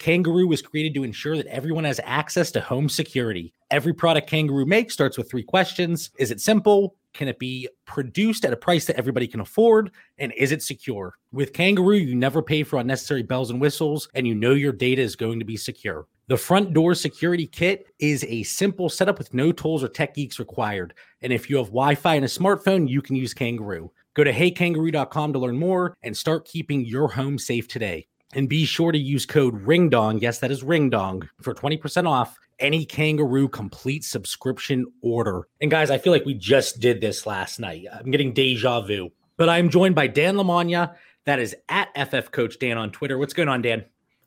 Kangaroo was created to ensure that everyone has access to home security. Every product Kangaroo makes starts with three questions Is it simple? Can it be produced at a price that everybody can afford? And is it secure? With Kangaroo, you never pay for unnecessary bells and whistles, and you know your data is going to be secure. The front door security kit is a simple setup with no tools or tech geeks required. And if you have Wi Fi and a smartphone, you can use Kangaroo. Go to heykangaroo.com to learn more and start keeping your home safe today. And be sure to use code RINGDONG. Yes, that is RINGDONG for 20% off any Kangaroo complete subscription order. And guys, I feel like we just did this last night. I'm getting deja vu. But I'm joined by Dan Lamagna. That is at FF Coach Dan on Twitter. What's going on, Dan?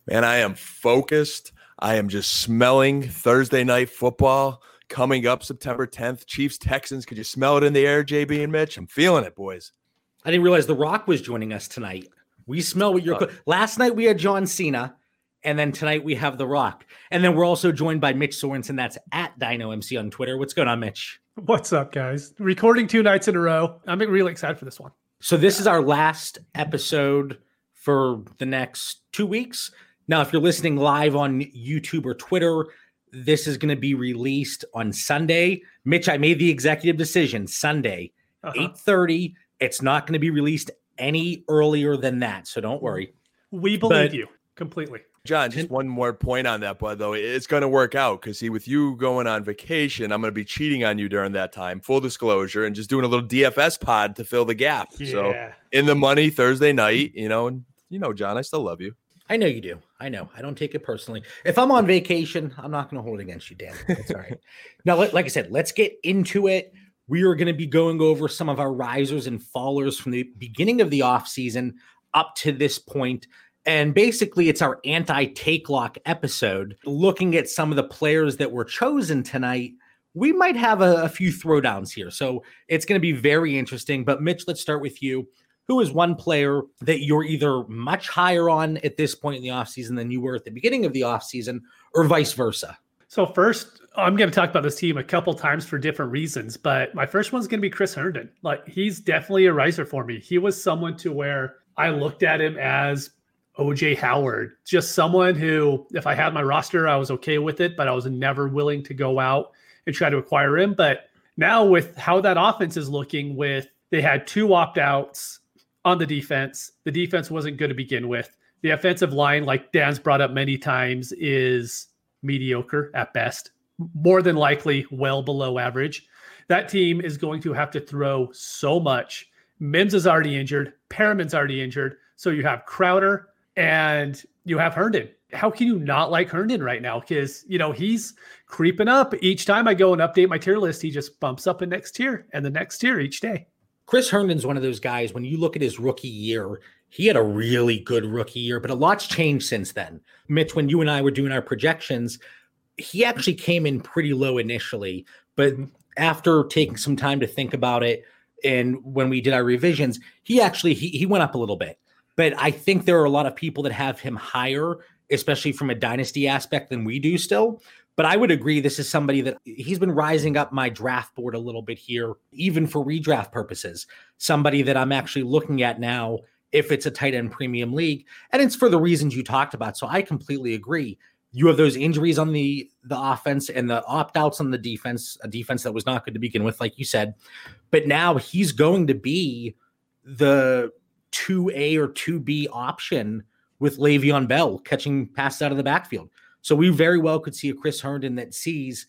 Man, I am focused. I am just smelling Thursday night football coming up September 10th. Chiefs, Texans. Could you smell it in the air, JB and Mitch? I'm feeling it, boys. I didn't realize The Rock was joining us tonight. We smell what you're. Co- Last night we had John Cena, and then tonight we have The Rock, and then we're also joined by Mitch Sorensen. That's at Dyno MC on Twitter. What's going on, Mitch? What's up, guys? Recording two nights in a row. I'm really excited for this one. So this is our last episode for the next two weeks. Now, if you're listening live on YouTube or Twitter, this is going to be released on Sunday. Mitch, I made the executive decision Sunday, Uh-huh. eight thirty. It's not going to be released any earlier than that, so don't mm-hmm. worry. We believe But- you completely. John, just one more point on that, bud, though. It's going to work out because, see, with you going on vacation, I'm going to be cheating on you during that time, full disclosure, and just doing a little DFS pod to fill the gap. So, in the money Thursday night, you know, and you know, John, I still love you. I know you do. I know. I don't take it personally. If I'm on vacation, I'm not going to hold it against you, Dan. It's all right. now, like I said, let's get into it. We are going to be going over some of our risers and fallers from the beginning of the offseason up to this point. And basically, it's our anti take lock episode, looking at some of the players that were chosen tonight. We might have a, a few throwdowns here. So it's going to be very interesting. But, Mitch, let's start with you who is one player that you're either much higher on at this point in the offseason than you were at the beginning of the offseason or vice versa? So first, I'm going to talk about this team a couple times for different reasons, but my first one's going to be Chris Herndon. Like he's definitely a riser for me. He was someone to where I looked at him as OJ Howard, just someone who, if I had my roster, I was okay with it, but I was never willing to go out and try to acquire him. But now with how that offense is looking, with they had two opt outs on the defense, the defense wasn't good to begin with. The offensive line, like Dan's brought up many times, is mediocre at best, more than likely well below average. That team is going to have to throw so much. Mims is already injured, Perriman's already injured. So you have Crowder and you have Herndon. How can you not like Herndon right now? Because, you know, he's creeping up. Each time I go and update my tier list, he just bumps up a next tier and the next tier each day. Chris Herndon's one of those guys, when you look at his rookie year, he had a really good rookie year, but a lot's changed since then. Mitch, when you and I were doing our projections, he actually came in pretty low initially, but mm-hmm. after taking some time to think about it, and when we did our revisions, he actually he, he went up a little bit. But I think there are a lot of people that have him higher, especially from a dynasty aspect than we do still. But I would agree this is somebody that he's been rising up my draft board a little bit here, even for redraft purposes. Somebody that I'm actually looking at now if it's a tight end premium league. And it's for the reasons you talked about. So I completely agree. You have those injuries on the the offense and the opt-outs on the defense, a defense that was not good to begin with, like you said. But now he's going to be the 2A or 2B option with Le'Veon Bell catching passes out of the backfield. So we very well could see a Chris Herndon that sees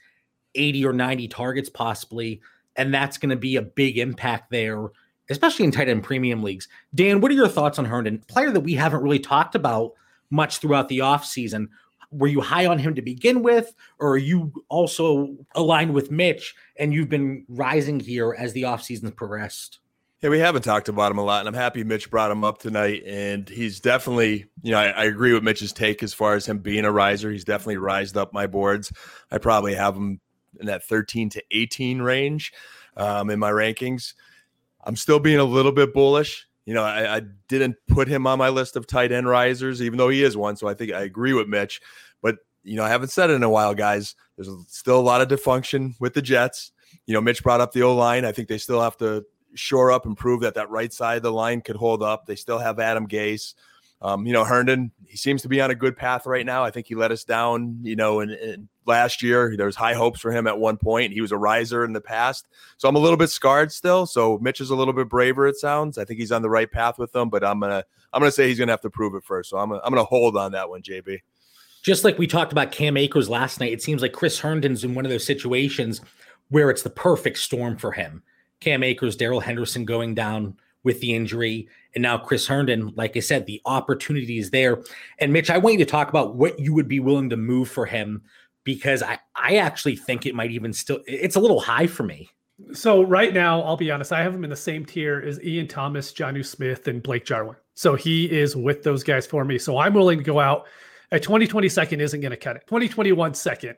80 or 90 targets possibly, and that's going to be a big impact there, especially in tight end premium leagues. Dan, what are your thoughts on Herndon? Player that we haven't really talked about much throughout the offseason. Were you high on him to begin with, or are you also aligned with Mitch and you've been rising here as the offseason's progressed? Yeah, we haven't talked about him a lot, and I'm happy Mitch brought him up tonight. And he's definitely, you know, I, I, agree with Mitch's take as far as him being a riser. He's definitely rised up my boards. I probably have him in that 13 to 18 range um, in my rankings. I'm still being a little bit bullish. You know, I, I didn't put him on my list of tight end risers, even though he is one. So I think I agree with Mitch. You know, I haven't said it in a while, guys. There's still a lot of dysfunction with the Jets. You know, Mitch brought up the O line. I think they still have to shore up and prove that that right side of the line could hold up. They still have Adam Gase. Um, you know, Herndon, he seems to be on a good path right now. I think he let us down, you know, in, in last year. There was high hopes for him at one point. He was a riser in the past. So I'm a little bit scarred still. So Mitch is a little bit braver, it sounds. I think he's on the right path with them, but I'm gonna I'm gonna say he's gonna have to prove it first. So I'm gonna, I'm gonna hold on that one, JB. Just like we talked about Cam Akers last night, it seems like Chris Herndon's in one of those situations where it's the perfect storm for him Cam Akers, Darrell Henderson going down with the injury, and now Chris Herndon. Like I said, the opportunity is there. And Mitch, I want you to talk about what you would be willing to move for him because I, I actually think it might even still it's a little high for me. So right now, I'll be honest, I have him in the same tier as Ian Thomas, Jonnu Smith, and Blake Jarwin. So he is with those guys for me. So I'm willing to go out. A 2020 second isn't going to cut it. 2021 second.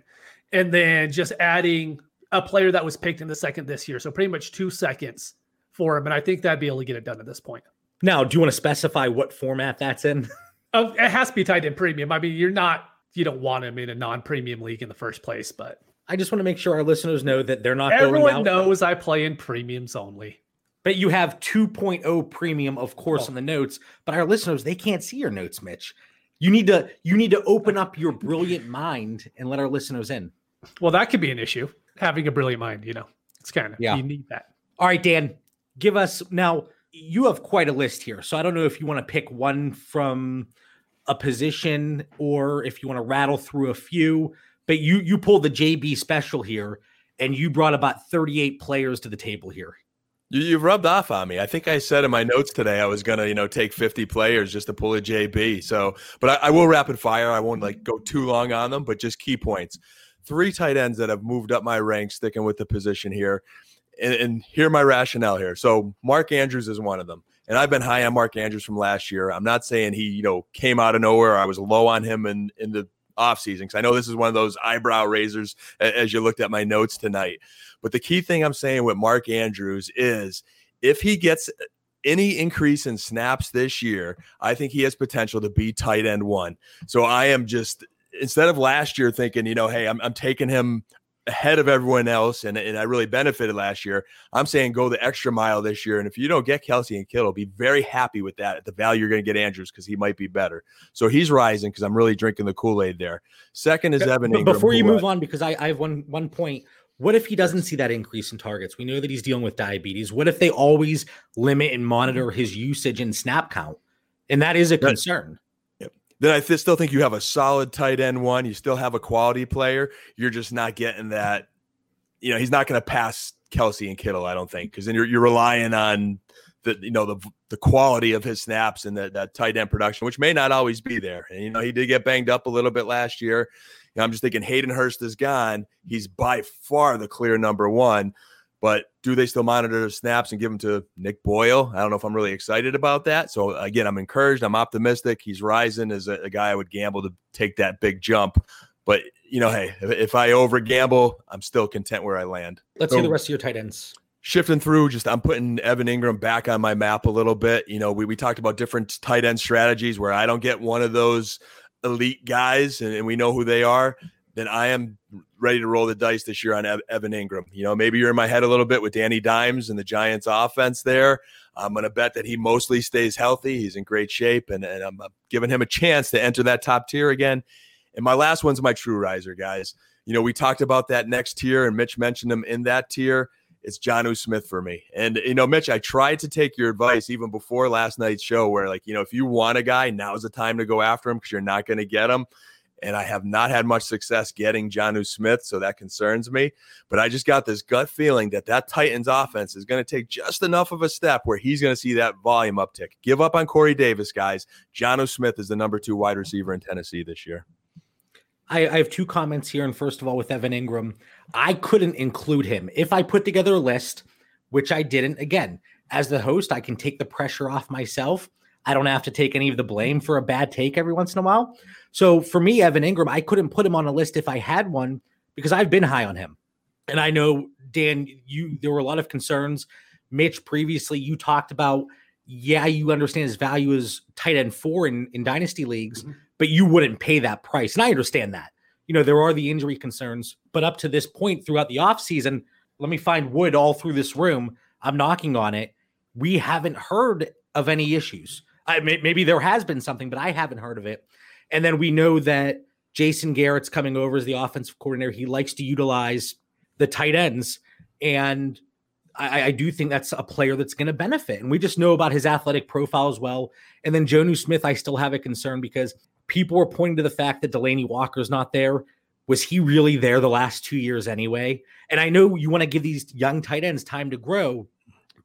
And then just adding a player that was picked in the second this year. So pretty much two seconds for him. And I think that'd be able to get it done at this point. Now, do you want to specify what format that's in? Oh, it has to be tight end premium. I mean, you're not, you don't want him in a non premium league in the first place, but I just want to make sure our listeners know that they're not Everyone knows I play in premiums only. But you have 2.0 premium, of course, oh. on the notes. But our listeners, they can't see your notes, Mitch. You need to you need to open up your brilliant mind and let our listeners in. Well, that could be an issue having a brilliant mind, you know. It's kind of yeah. you need that. All right, Dan, give us now. You have quite a list here, so I don't know if you want to pick one from a position or if you want to rattle through a few. But you you pulled the JB special here, and you brought about thirty eight players to the table here. You, you've rubbed off on me. I think I said in my notes today I was gonna, you know, take 50 players just to pull a JB. So, but I, I will rapid fire. I won't like go too long on them, but just key points three tight ends that have moved up my ranks, sticking with the position here. And, and here my rationale here. So Mark Andrews is one of them. And I've been high on Mark Andrews from last year. I'm not saying he, you know, came out of nowhere. I was low on him in, in the offseason because I know this is one of those eyebrow raisers as you looked at my notes tonight. But the key thing I'm saying with Mark Andrews is if he gets any increase in snaps this year, I think he has potential to be tight end one. So I am just instead of last year thinking, you know, hey, I'm, I'm taking him ahead of everyone else and, and I really benefited last year. I'm saying go the extra mile this year. And if you don't get Kelce and Kittle, be very happy with that at the value you're going to get Andrews because he might be better. So he's rising because I'm really drinking the Kool-Aid there. Second is Evan Engram. Before you move on, because I, I have one one point. What if he doesn't see that increase in targets? We know that he's dealing with diabetes. What if they always limit and monitor his usage and snap count? And that is a concern then I th- still think you have a solid tight end one. You still have a quality player. You're just not getting that. You know, he's not going to pass Kelce and Kittle. I don't think because then you're you're relying on the you know the the quality of his snaps and that that tight end production, which may not always be there. And you know, he did get banged up a little bit last year. You know, I'm just thinking Hayden Hurst is gone. He's by far the clear number one. But do they still monitor the snaps and give them to Nick Boyle? I don't know if I'm really excited about that. So again, I'm encouraged. I'm optimistic. He's rising as a, a guy I would gamble to take that big jump. But you know, hey, if, if I over gamble, I'm still content where I land. Let's so, hear the rest of your tight ends shifting through just i'm putting evan engram back on my map a little bit you know we, we talked about different tight end strategies where i don't get one of those elite guys and, and we know who they are then I am ready to roll the dice this year on Evan Engram. You know, maybe you're in my head a little bit with Danny Dimes and the Giants offense there. I'm going to bet that he mostly stays healthy. He's in great shape, and, and I'm giving him a chance to enter that top tier again. And my last one's my true riser, guys. You know, we talked about that next tier, and Mitch mentioned him in that tier. It's Jonnu Smith for me. And, you know, Mitch, I tried to take your advice even before last night's show, where, like, you know, if you want a guy, now's the time to go after him because you're not going to get him and I have not had much success getting Jonnu Smith, so that concerns me. But I just got this gut feeling that that Titans offense is going to take just enough of a step where he's going to see that volume uptick. Give up on Corey Davis, guys. Jonnu Smith is the number two wide receiver in Tennessee this year. I, I have two comments here, and first of all, with Evan Engram, I couldn't include him if I put together a list, which I didn't. Again, as the host, I can take the pressure off myself. I don't have to take any of the blame for a bad take every once in a while. So for me, Evan Engram, I couldn't put him on a list if I had one because I've been high on him. And I know, Dan, you there were a lot of concerns. Mitch, previously, you talked about, yeah, you understand his value as tight end four in, in dynasty leagues, mm-hmm. but you wouldn't pay that price. And I understand that. You know, there are the injury concerns, but up to this point throughout the offseason, let me find wood all through this room. I'm knocking on it. We haven't heard of any issues. I, maybe there has been something, but I haven't heard of it. And then we know that Jason Garrett's coming over as the offensive coordinator. He likes to utilize the tight ends. And I, I do think that's a player that's going to benefit. And we just know about his athletic profile as well. And then Jonu Smith, I still have a concern because people were pointing to the fact that Delanie Walker's not there. Was he really there the last two years anyway? And I know you want to give these young tight ends time to grow,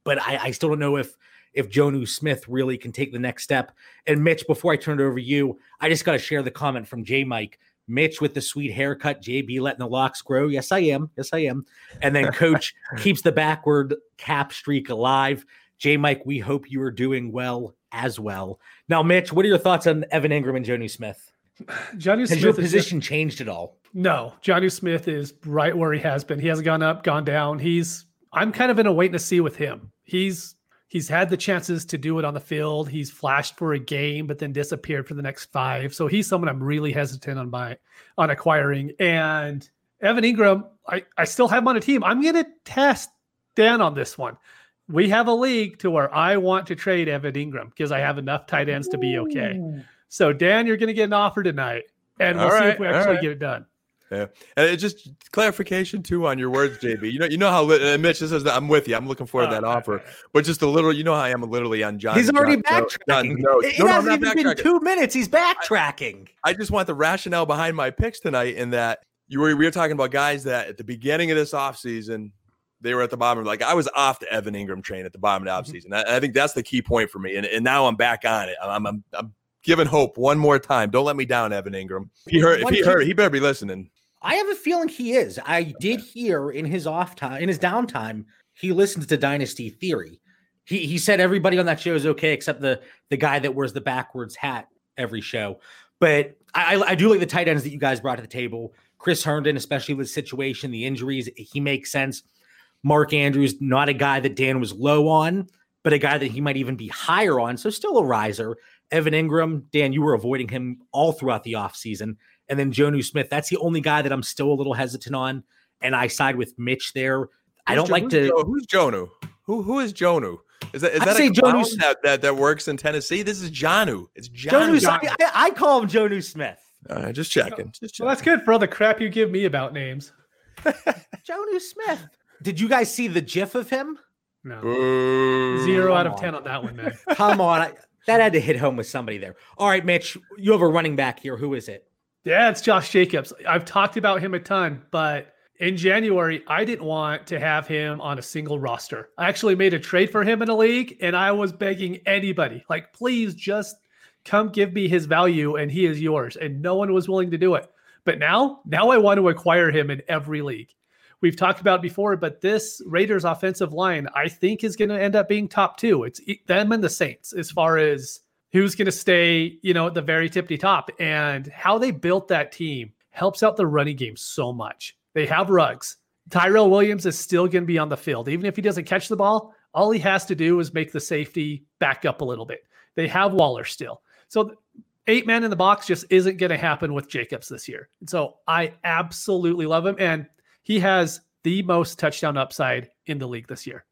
but I, I still don't know if if Jonu Smith really can take the next step. And Mitch, before I turn it over to you, I just got to share the comment from J Mike. Mitch with the sweet haircut, JB letting the locks grow. Yes, I am. Yes, I am. And then Coach keeps the backward cap streak alive. J Mike, we hope you are doing well as well. Now, Mitch, what are your thoughts on Evan Engram and Jonu Smith? Johnny has your position just, changed at all? No, Jonnu Smith is right where he has been. He hasn't gone up, gone down. He's I'm kind of in a wait and see with him. He's he's had the chances to do it on the field. He's flashed for a game, but then disappeared for the next five. So he's someone I'm really hesitant on by on acquiring. And Evan Engram, I, I still have him on a team. I'm gonna test Dan on this one. We have a league to where I want to trade Evan Engram because I have enough tight ends to be okay. So Dan, you're gonna get an offer tonight, and we'll all see right, if we actually right. get it done. Yeah, and it just clarification too on your words, JB. You know, you know how uh, Mitch says that I'm with you. I'm looking forward to that offer, but just a little. You know how I am literally on John. He's already John, backtracking. No, it, no, it hasn't even been two minutes. He's backtracking. I, I, just want the rationale behind my picks tonight, in that you were we were talking about guys that at the beginning of this offseason, they were at the bottom. Like I was off the Evan Engram train at the bottom of the mm-hmm. offseason. I, I think that's the key point for me, and, and now I'm back on it. I'm, I'm, I'm giving hope one more time. Don't let me down, Evan Engram. If he heard, if he heard, he better be listening. I have a feeling he is. I did hear in his off time, in his downtime, he listens to Dynasty Theory. He he said everybody on that show is okay except the the guy that wears the backwards hat every show. But I, I do like the tight ends that you guys brought to the table. Chris Herndon, especially with the situation, the injuries, he makes sense. Mark Andrews, not a guy that Dan was low on, but a guy that he might even be higher on. So still a riser. Evan Engram, Dan, you were avoiding him all throughout the offseason and then Jonu Smith. That's the only guy that I'm still a little hesitant on, and I side with Mitch there. I don't like to. Jo- who's Jonu? Who who is Jonu? Is that is I'd that a clown that, that that works in Tennessee? This is Jonnu. It's Jonnu. Jonnu. I, I, call him Jonu Smith. Uh, just checking. Just checking. Well, that's good for all the crap you give me about names. Jonu Smith. Did you guys see the GIF of him? No. Ooh. Zero out of ten on that one, man. Come on. I, that had to hit home with somebody there. All right, Mitch, you have a running back here. Who is it? Yeah, it's Josh Jacobs. I've talked about him a ton, but in January, I didn't want to have him on a single roster. I actually made a trade for him in a league, and I was begging anybody, like, please just come give me his value, and he is yours. And no one was willing to do it. But now, now I want to acquire him in every league. We've talked about before, but this Raiders offensive line, I think, is going to end up being top two. It's them and the Saints as far as who's going to stay, you know, at the very tippy top. And how they built that team helps out the running game so much. They have Ruggs. Tyrell Williams is still going to be on the field. Even if he doesn't catch the ball, all he has to do is make the safety back up a little bit. They have Waller still. So eight man in the box just isn't going to happen with Jacobs this year. So I absolutely love him. And he has the most touchdown upside in the league this year.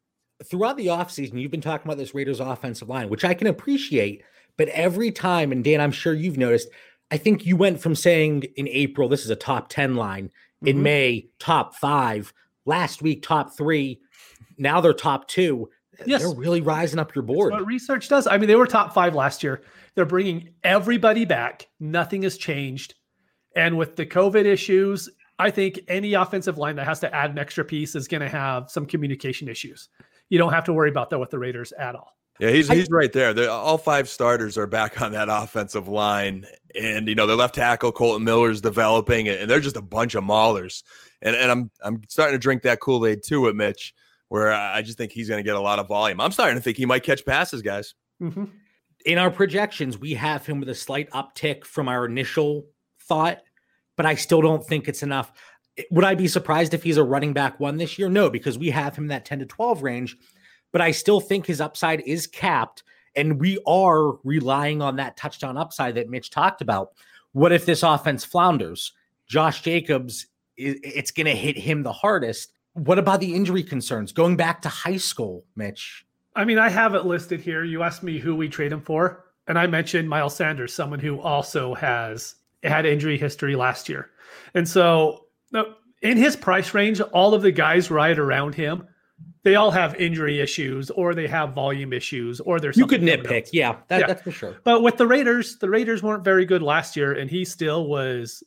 Throughout the offseason, you've been talking about this Raiders offensive line, which I can appreciate but every time, and Dan, I'm sure you've noticed, I think you went from saying in April, this is a top 10 line, in mm-hmm. May, top five, last week, top three. Now they're top two. Yes. They're really rising up your board. That's what research does. I mean, they were top five last year. They're bringing everybody back. Nothing has changed. And with the COVID issues, I think any offensive line that has to add an extra piece is going to have some communication issues. You don't have to worry about that with the Raiders at all. Yeah, he's he's right there. They're, all five starters are back on that offensive line, and you know their left tackle Kolton Miller's developing, and they're just a bunch of maulers. And and I'm I'm starting to drink that Kool Aid too with Mitch. where I just think he's going to get a lot of volume. I'm starting to think he might catch passes, guys. Mm-hmm. In our projections, we have him with a slight uptick from our initial thought, but I still don't think it's enough. Would I be surprised if he's a running back one this year? No, because we have him in that 10 to 12 range, but I still think his upside is capped. And we are relying on that touchdown upside that Mitch talked about. What if this offense flounders? Josh Jacobs, it's going to hit him the hardest. What about the injury concerns going back to high school, Mitch? I mean, I have it listed here. You asked me who we trade him for, and I mentioned Miles Sanders, someone who also has had injury history last year. And so, uh, in his price range, all of the guys right around him, they all have injury issues or they have volume issues or there's you could nitpick, yeah, that, yeah, that's for sure. But with the Raiders, the Raiders weren't very good last year, and he still was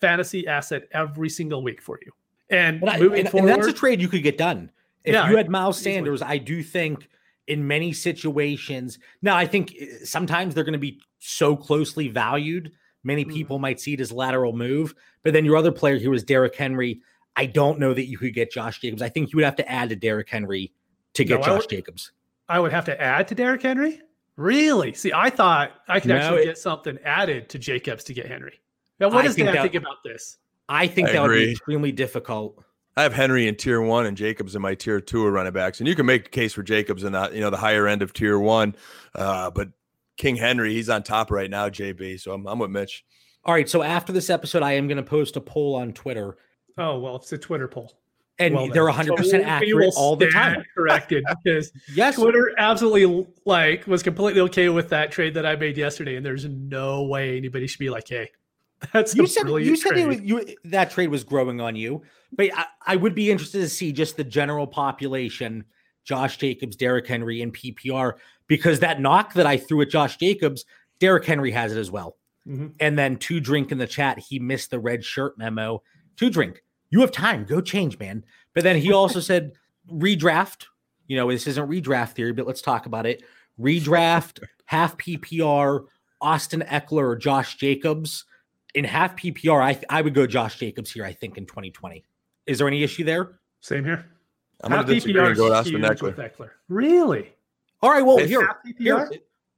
fantasy asset every single week for you. And, I, and, forward, and that's a trade you could get done. If yeah, you had Miles Sanders, easily. I do think in many situations. Now, I think eh, sometimes they're going to be so closely valued. Many mm. people mm. might see it as lateral move, but then your other player here was Derrick Henry. I don't know that you could get Josh Jacobs. I think you would have to add to Derrick Henry to get no, Josh would, Jacobs. I would have to add to Derrick Henry. Really? See, I thought I could no, actually it, get something added to Jacobs to get Henry. Now, what I does Dan that, think about this? I think I that agree. would be extremely difficult. I have Henry in tier one and Jacobs in my tier two of running backs, and you can make a case for Jacobs in that you know the higher end of tier one, uh, but King Henry he's on top right now, JB. So I'm, I'm with Mitch. All right, so after this episode, I am going to post a poll on Twitter. Oh well, it's a Twitter poll, and well, they're 100 percent accurate all the time. Corrected because yes, Twitter absolutely like was completely okay with that trade that I made yesterday, and there's no way anybody should be like, hey, That's you said you said it was, you, that trade was growing on you, but I, I, would be interested to see just the general population, Josh Jacobs, Derrick Henry, and PPR, because that knock that I threw at Josh Jacobs, Derrick Henry has it as well. Mm-hmm. And then two drink in the chat, he missed the red shirt memo. Two drink, you have time, go change, man. But then he also said redraft. You know, this isn't redraft theory, but let's talk about it. Redraft, half PPR, Austin Ekeler or Josh Jacobs in half PPR, I I would go Josh Jacobs here. I think in 2020. Is there any issue there? Same here. I'm going to disagree and go Austin Eckler. Ekeler. Really? All right. Well, here, here,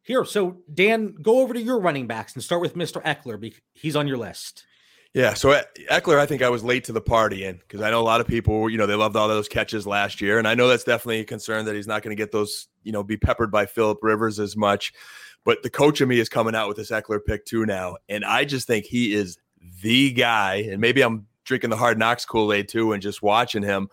here. So Dan, go over to your running backs and start with Mr. Ekeler. He's on your list. Yeah, so Ekeler, I think I was late to the party in because I know a lot of people, you know, they loved all those catches last year, and I know that's definitely a concern that he's not going to get those, you know, be peppered by Philip Rivers as much. But the coach of me is coming out with this Ekeler pick too now. And I just think he is the guy. And maybe I'm drinking the hard knocks Kool Aid too and just watching him.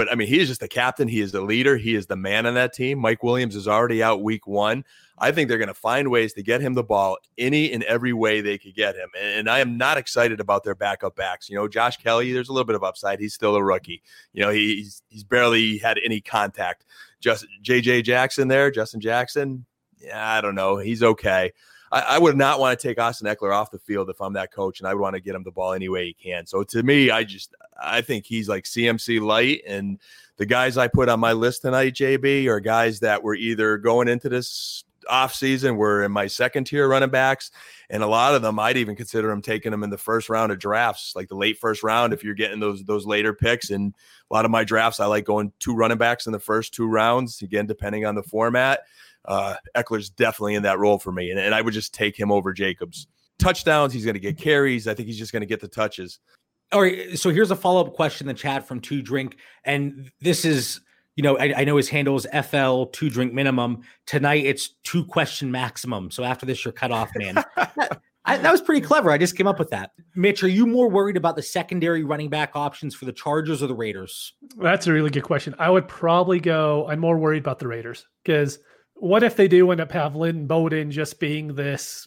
But I mean, he is just the captain. He is the leader. He is the man on that team. Mike Williams is already out week one. I think they're going to find ways to get him the ball any and every way they could get him. And I am not excited about their backup backs. You know, Josh Kelley, there's a little bit of upside. He's still a rookie. You know, he's he's barely had any contact. Just JJ Jackson there, Justin Jackson, yeah, I don't know. He's okay. I, I, would not want to take Austin Ekeler off the field if I'm that coach, and I would want to get him the ball any way he can. So to me, I just I think he's like CMC light, and the guys I put on my list tonight, JB, are guys that were either going into this off season were in my second tier running backs and a lot of them i'd even consider them taking them in the first round of drafts like the late first round if you're getting those those later picks and a lot of my drafts i like going two running backs in the first two rounds again depending on the format uh, Ekeler's definitely in that role for me, and, and I would just take him over Jacobs. Touchdowns, he's going to get carries. I think he's just going to get the touches. All right. So here's a follow up question in the chat from Two Drink, and this is you know, I, I, know his handle is FL two drink minimum. Tonight it's two question maximum. So after this, you're cut off, man. that, I, that, was pretty clever. I just came up with that. Mitch, are you more worried about the secondary running back options for the Chargers or the Raiders? That's a really good question. I would probably go. I'm more worried about the Raiders because what if they do end up have Lynn Bowden just being this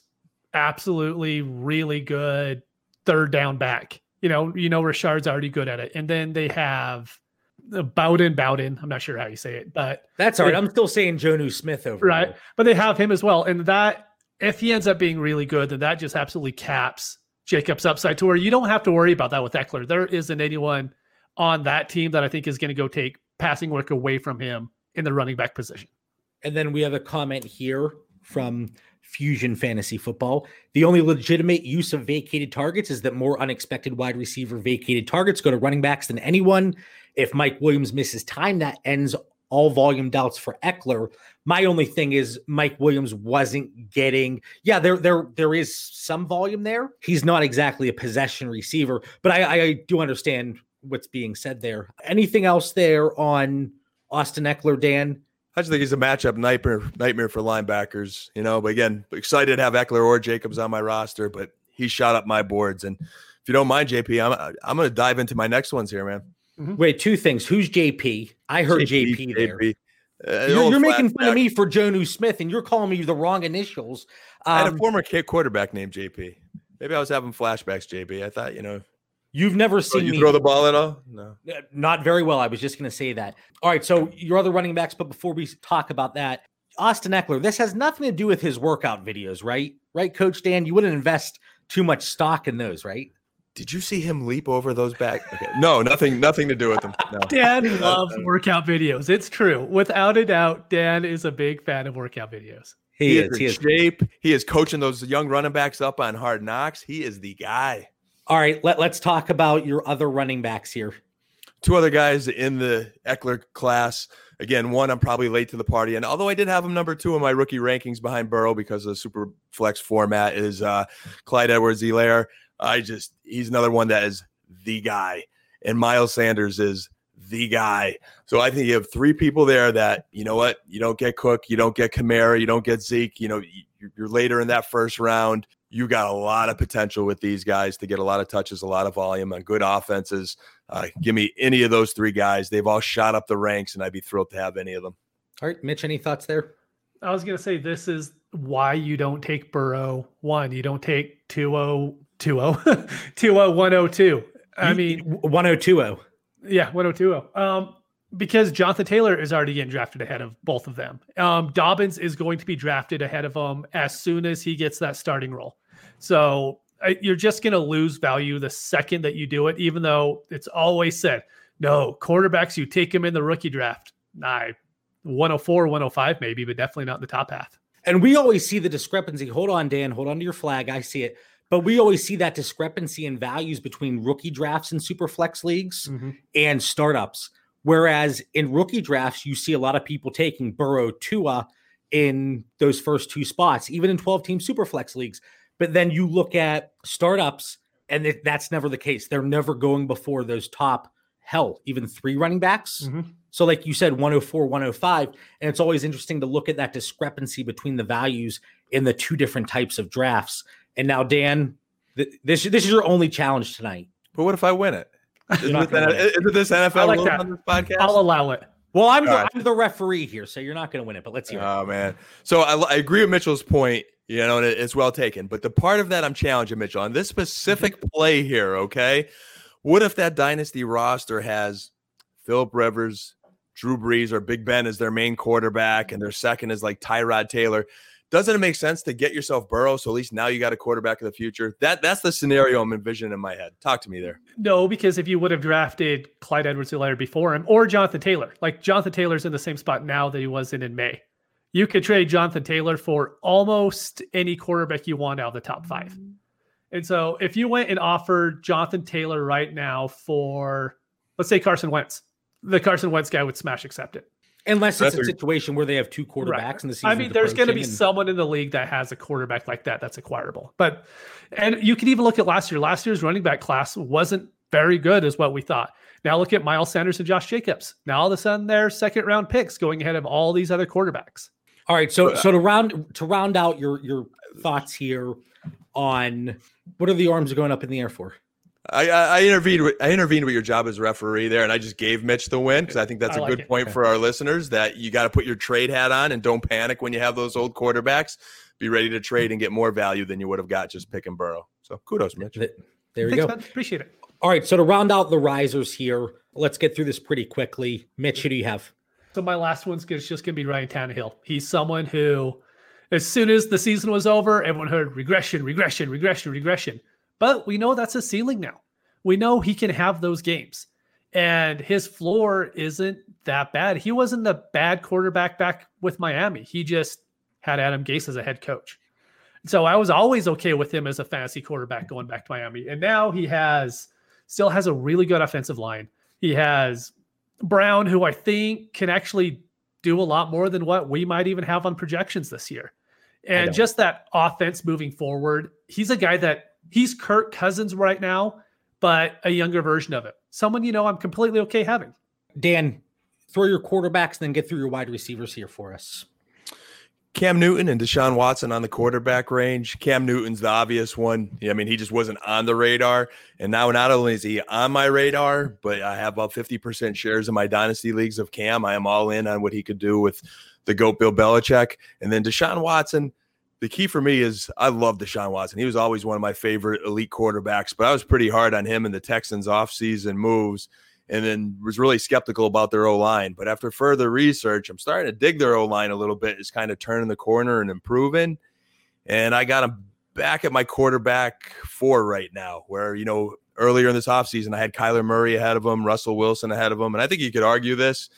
absolutely really good third down back? You know, you know, Rashard's already good at it, and then they have Bowden, Bowden. I'm not sure how you say it, but that's all right. I'm still saying Jonu Smith over right, there. but they have him as well, and that if he ends up being really good, then that just absolutely caps Jacobs' upside to where you don't have to worry about that with Ekeler. There isn't anyone on that team that I think is going to go take passing work away from him in the running back position. And then we have a comment here from Fusion Fantasy Football. The only legitimate use of vacated targets is that more unexpected wide receiver vacated targets go to running backs than anyone. if Mike Williams misses time, that ends all volume doubts for Ekeler. My only thing is Mike Williams wasn't getting. Yeah, there there there is some volume there. He's not exactly a possession receiver, but I, I do understand what's being said there. Anything else there on Austin Ekeler, Dan? I just think he's a matchup nightmare nightmare for linebackers, you know. But again, excited to have Ekeler or Jacobs on my roster, but he shot up my boards. And if you don't mind, JP, I'm I'm going to dive into my next ones here, man. Mm-hmm. Wait, two things. Who's JP? I heard JP, JP there. JP. Uh, you're, you're making fun back. of me for Jonnu Smith, and you're calling me the wrong initials. Um, I had a um, former quarterback named JP. Maybe I was having flashbacks, JP. I thought, you know, You've never oh, seen you me throw the ball at all? No, uh, not very well. I was just going to say that. All right, so your other running backs, but before we talk about that, Austin Ekeler, This has nothing to do with his workout videos, right? Right, Coach Dan. You wouldn't invest too much stock in those, right? Did you see him leap over those back? Okay. No, nothing, nothing to do with them. No. Dan loves workout videos. It's true, without a doubt. Dan is a big fan of workout videos. He, he is, is he is shape. He is coaching those young running backs up on hard knocks. He is the guy. All right, let, let's talk about your other running backs here. Two other guys in the Ekeler class. Again, one I'm probably late to the party, and although I did have him number two in my rookie rankings behind Burrow because of the super flex format, is uh, Clyde Edwards-Helaire. I just he's another one that is the guy, and Miles Sanders is the guy. So I think you have three people there that you know what you don't get Cook, you don't get Kamara, you don't get Zeke. You know you're later in that first round you got a lot of potential with these guys to get a lot of touches, a lot of volume on good offenses. Uh, give me any of those three guys. They've all shot up the ranks, and I'd be thrilled to have any of them. All right, Mitch, any thoughts there? I was going to say this is why you don't take Burrow one. You don't take 2020, 20102. I mean, 1020. Yeah, 1020. Um, because Jonathan Taylor is already getting drafted ahead of both of them. Um, Dobbins is going to be drafted ahead of him as soon as he gets that starting role. So you're just going to lose value the second that you do it, even though it's always said, no, quarterbacks, you take them in the rookie draft. Nah, 104, 105, maybe, but definitely not in the top half. And we always see the discrepancy. Hold on, Dan. Hold on to your flag. I see it. But we always see that discrepancy in values between rookie drafts and super flex leagues mm-hmm. and startups. Whereas in rookie drafts, you see a lot of people taking Burrow Tua in those first two spots, even in 12 team super flex leagues. But then you look at startups, and it, that's never the case. They're never going before those top, hell, even three running backs. Mm-hmm. So, like you said, 104, 105. And it's always interesting to look at that discrepancy between the values in the two different types of drafts. And now, Dan, th- this, this is your only challenge tonight. But what if I win it? Isn't, it, isn't this NFL like on this podcast? I'll allow it. Well, I'm the, right. I'm the referee here, so you're not going to win it. But let's hear. Oh it. man, so I, I, agree with Mitchell's point. You know, and it's well taken. But the part of that I'm challenging Mitchell on this specific mm-hmm. play here. Okay, what if that dynasty roster has Philip Rivers, Drew Brees, or Big Ben as their main quarterback, and their second is like Tyrod Taylor? Doesn't it make sense to get yourself Burrow? So at least now you got a quarterback of the future. That that's the scenario I'm envisioning in my head. Talk to me there. No, because if you would have drafted Clyde Edwards-Helaire before him or Jonathan Taylor, like Jonathan Taylor's in the same spot now that he was in in May. You could trade Jonathan Taylor for almost any quarterback you want out of the top five. Mm-hmm. And so if you went and offered Jonathan Taylor right now for let's say Carson Wentz, the Carson Wentz guy would smash accept it. Unless it's a situation where they have two quarterbacks right. in the season. I mean, there's going to be and... someone in the league that has a quarterback like that that's acquirable. But and you can even look at last year. Last year's running back class wasn't very good, is what we thought. Now look at Miles Sanders and Josh Jacobs. Now all of a sudden they're second round picks going ahead of all these other quarterbacks. All right, so uh, so to round to round out your your thoughts here on what are the arms going up in the air for? I, I, intervened. With, I intervened with your job as referee there, and I just gave Mitch the win because I think that's I a like good it. point for our listeners that you got to put your trade hat on and don't panic when you have those old quarterbacks. Be ready to trade and get more value than you would have got just picking Burrow. So kudos, Mitch. There you go. Man. Appreciate it. All right, so to round out the risers here, let's get through this pretty quickly. Mitch, who do you have? So my last one's just going to be Ryan Tannehill. He's someone who, as soon as the season was over, everyone heard regression, regression, regression, regression. But we know that's a ceiling now. We know he can have those games. And his floor isn't that bad. He wasn't a bad quarterback back with Miami. He just had Adam Gase as a head coach. So I was always okay with him as a fantasy quarterback going back to Miami. And now he has still has a really good offensive line. He has Brown, who I think can actually do a lot more than what we might even have on projections this year. And just that offense moving forward, he's a guy that he's Kirk Cousins right now, but a younger version of it. Someone, you know, I'm completely okay having. Dan, throw your quarterbacks and then get through your wide receivers here for us. Cam Newton and Deshaun Watson on the quarterback range. Cam Newton's the obvious one. I mean, he just wasn't on the radar. And now not only is he on my radar, but I have about 50% shares in my dynasty leagues of Cam. I am all in on what he could do with the GOAT Bill Belichick. And then Deshaun Watson, the key for me is I love Deshaun Watson. He was always one of my favorite elite quarterbacks, but I was pretty hard on him in the Texans offseason moves and then was really skeptical about their O line. But after further research, I'm starting to dig their O line a little bit. Is kind of turning the corner and improving. And I got him back at my quarterback four right now, where you know earlier in this offseason I had Kyler Murray ahead of him, Russell Wilson ahead of him, and I think you could argue this.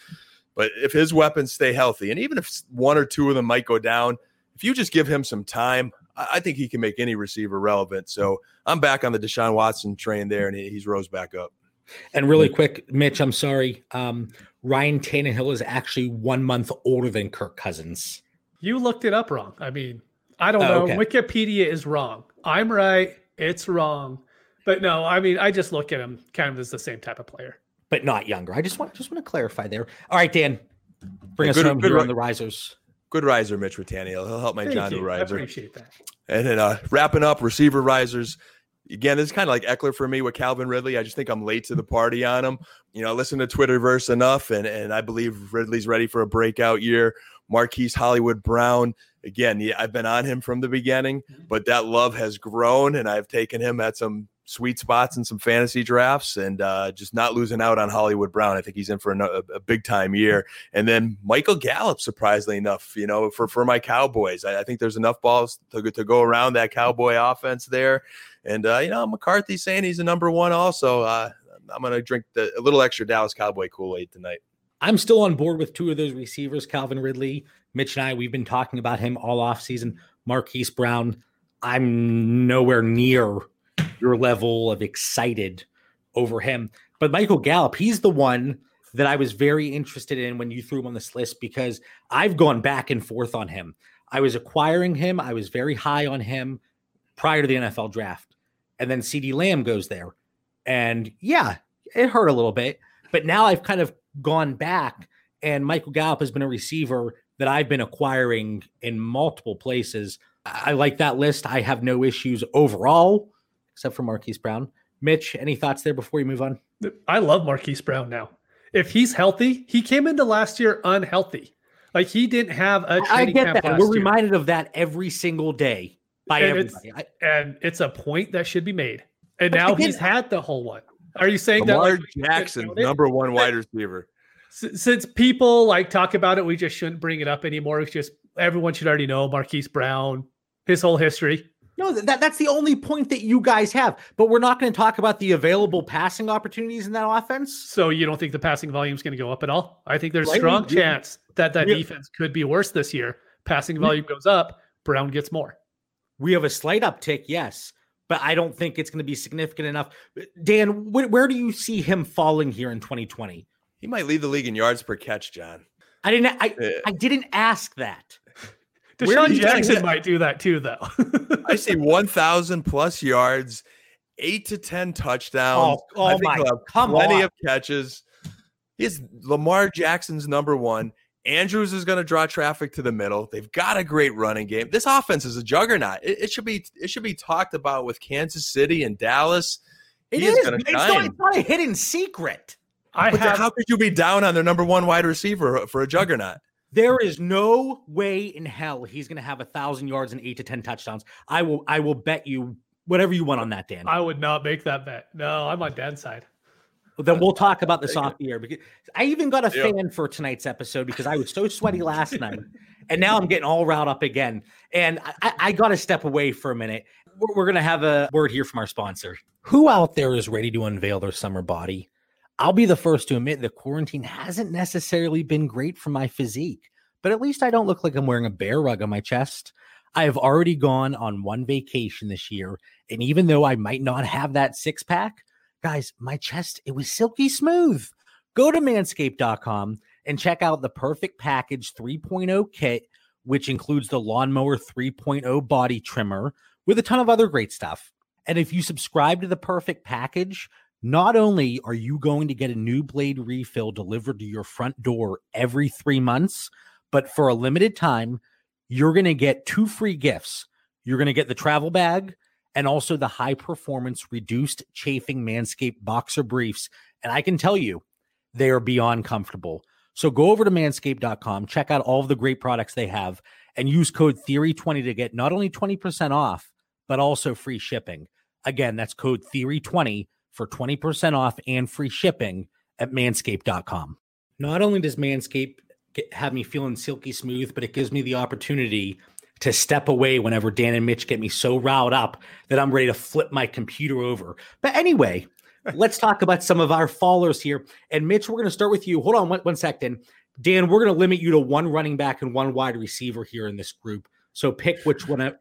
But if his weapons stay healthy, and even if one or two of them might go down, if you just give him some time, I think he can make any receiver relevant. So I'm back on the Deshaun Watson train there, and he's rose back up. And really quick, Mitch, I'm sorry. Um, Ryan Tannehill is actually one month older than Kirk Cousins. You looked it up wrong. I mean, I don't oh, know. Okay. Wikipedia is wrong. I'm right. It's wrong. But no, I mean, I just look at him kind of as the same type of player, but not younger. I just want just want to clarify there. All right, Dan, bring us good, home good, here on the risers. Good riser, Mitch Tannehill. He'll help my Thank John you. riser. I appreciate that. And then uh, wrapping up, receiver risers again, this is kind of like Ekeler for me with Calvin Ridley. I just think I'm late to the party on him. You know, I listen to Twitterverse enough, and and I believe Ridley's ready for a breakout year. Marquise Hollywood Brown, again, yeah, I've been on him from the beginning, mm-hmm. but that love has grown, and I've taken him at some sweet spots in some fantasy drafts and uh, just not losing out on Hollywood Brown. I think he's in for a, a, big time year. And then Michael Gallup, surprisingly enough, you know, for, for my Cowboys, I, I think there's enough balls to, to go around that Cowboy offense there. And uh, you know, McCarthy saying he's a number one. Also, uh, I'm going to drink the, a little extra Dallas Cowboy Kool Aid tonight. I'm still on board with two of those receivers, Calvin Ridley, Mitch, and I. We've been talking about him all off season. Marquise Brown. I'm nowhere near your level of excited over him, but Michael Gallup, he's the one that I was very interested in when you threw him on this list because I've gone back and forth on him. I was acquiring him. I was very high on him prior to the NFL draft and then CeeDee Lamb goes there. And yeah, it hurt a little bit, but now I've kind of gone back and Michael Gallup has been a receiver that I've been acquiring in multiple places. I like that list. I have no issues overall, except for Marquise Brown. Mitch, any thoughts there before you move on? I love Marquise Brown now. If he's healthy, he came into last year unhealthy. Like he didn't have a I get that. We're year. reminded of that every single day by and everybody. It's, and it's a point that should be made. And now again, he's had the whole one. Are you saying Lamar that like, Jackson, number one wide receiver? Since people like talk about it, we just shouldn't bring it up anymore. It's just everyone should already know Marquise Brown, his whole history. No, that, that's the only point that you guys have. But we're not going to talk about the available passing opportunities in that offense. So you don't think the passing volume is going to go up at all? I think there's a strong chance that that yeah. defense could be worse this year. Passing volume goes up, Brown gets more. We have a slight uptick, yes, but I don't think it's going to be significant enough. Dan, wh- where do you see him falling here in 2020? He might lead the league in yards per catch, John. I didn't. I, uh, I didn't ask that. DeSean Jackson might do that too, though. I see 1,000 plus yards, eight to 10 touchdowns. Oh, oh I think my, he'll have come plenty on. of catches. He's Lamar Jackson's number one. Andrews is going to draw traffic to the middle. They've got a great running game. This offense is a juggernaut. It, it should be it should be talked about with Kansas City and Dallas. It he is. is it's, not, it's, not, a hidden secret. I have, how could you be down on their number one wide receiver for a juggernaut? There is no way in hell he's going to have a thousand yards and eight to ten touchdowns. I will. I will bet you whatever you want on that, Dan. I would not make that bet. No, I'm on Dan's side then we'll talk about this off the air because I even got a fan for tonight's episode because I was so sweaty last night, and now I'm getting all riled up again. And I, I got to step away for a minute. We're, we're gonna have a word here from our sponsor. Who out there is ready to unveil their summer body? I'll be the first to admit that quarantine hasn't necessarily been great for my physique, but at least I don't look like I'm wearing a bear rug on my chest. I have already gone on one vacation this year, and even though I might not have that six pack, Guys, my chest, it was silky smooth. Go to manscaped.com and check out the Perfect Package 3.0 kit, which includes the Lawnmower 3.0 body trimmer with a ton of other great stuff. And if you subscribe to the Perfect Package, not only are you going to get a new blade refill delivered to your front door every three months, but for a limited time, you're going to get two free gifts. You're going to get the travel bag and also the high performance reduced chafing Manscaped boxer briefs. And I can tell you, they are beyond comfortable. So go over to manscaped.com, check out all of the great products they have, and use code Theory20 to get not only 20% off, but also free shipping. Again, that's code Theory20 for 20% off and free shipping at manscaped.com. Not only does Manscaped get, have me feeling silky smooth, but it gives me the opportunity to step away whenever Dan and Mitch get me so riled up that I'm ready to flip my computer over. But anyway, let's talk about some of our fallers here. And Mitch, we're going to start with you. Hold on one, one second. Dan, we're going to limit you to one running back and one wide receiver here in this group. So pick which one,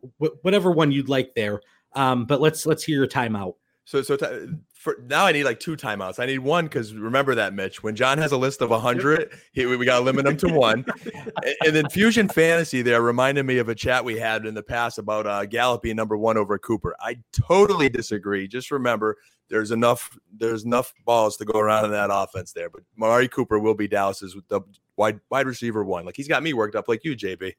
whatever one you'd like there. Um, but let's let's hear your timeout. So so t- for now I need like two timeouts. I need one because remember that Mitch. When John has a list of hundred, we got to limit them to one. and then Fusion Fantasy there reminded me of a chat we had in the past about uh, Gallup being number one over Cooper. I totally disagree. Just remember, there's enough there's enough balls to go around in that offense there. But Amari Cooper will be Dallas's the wide wide receiver one. Like he's got me worked up like you, JB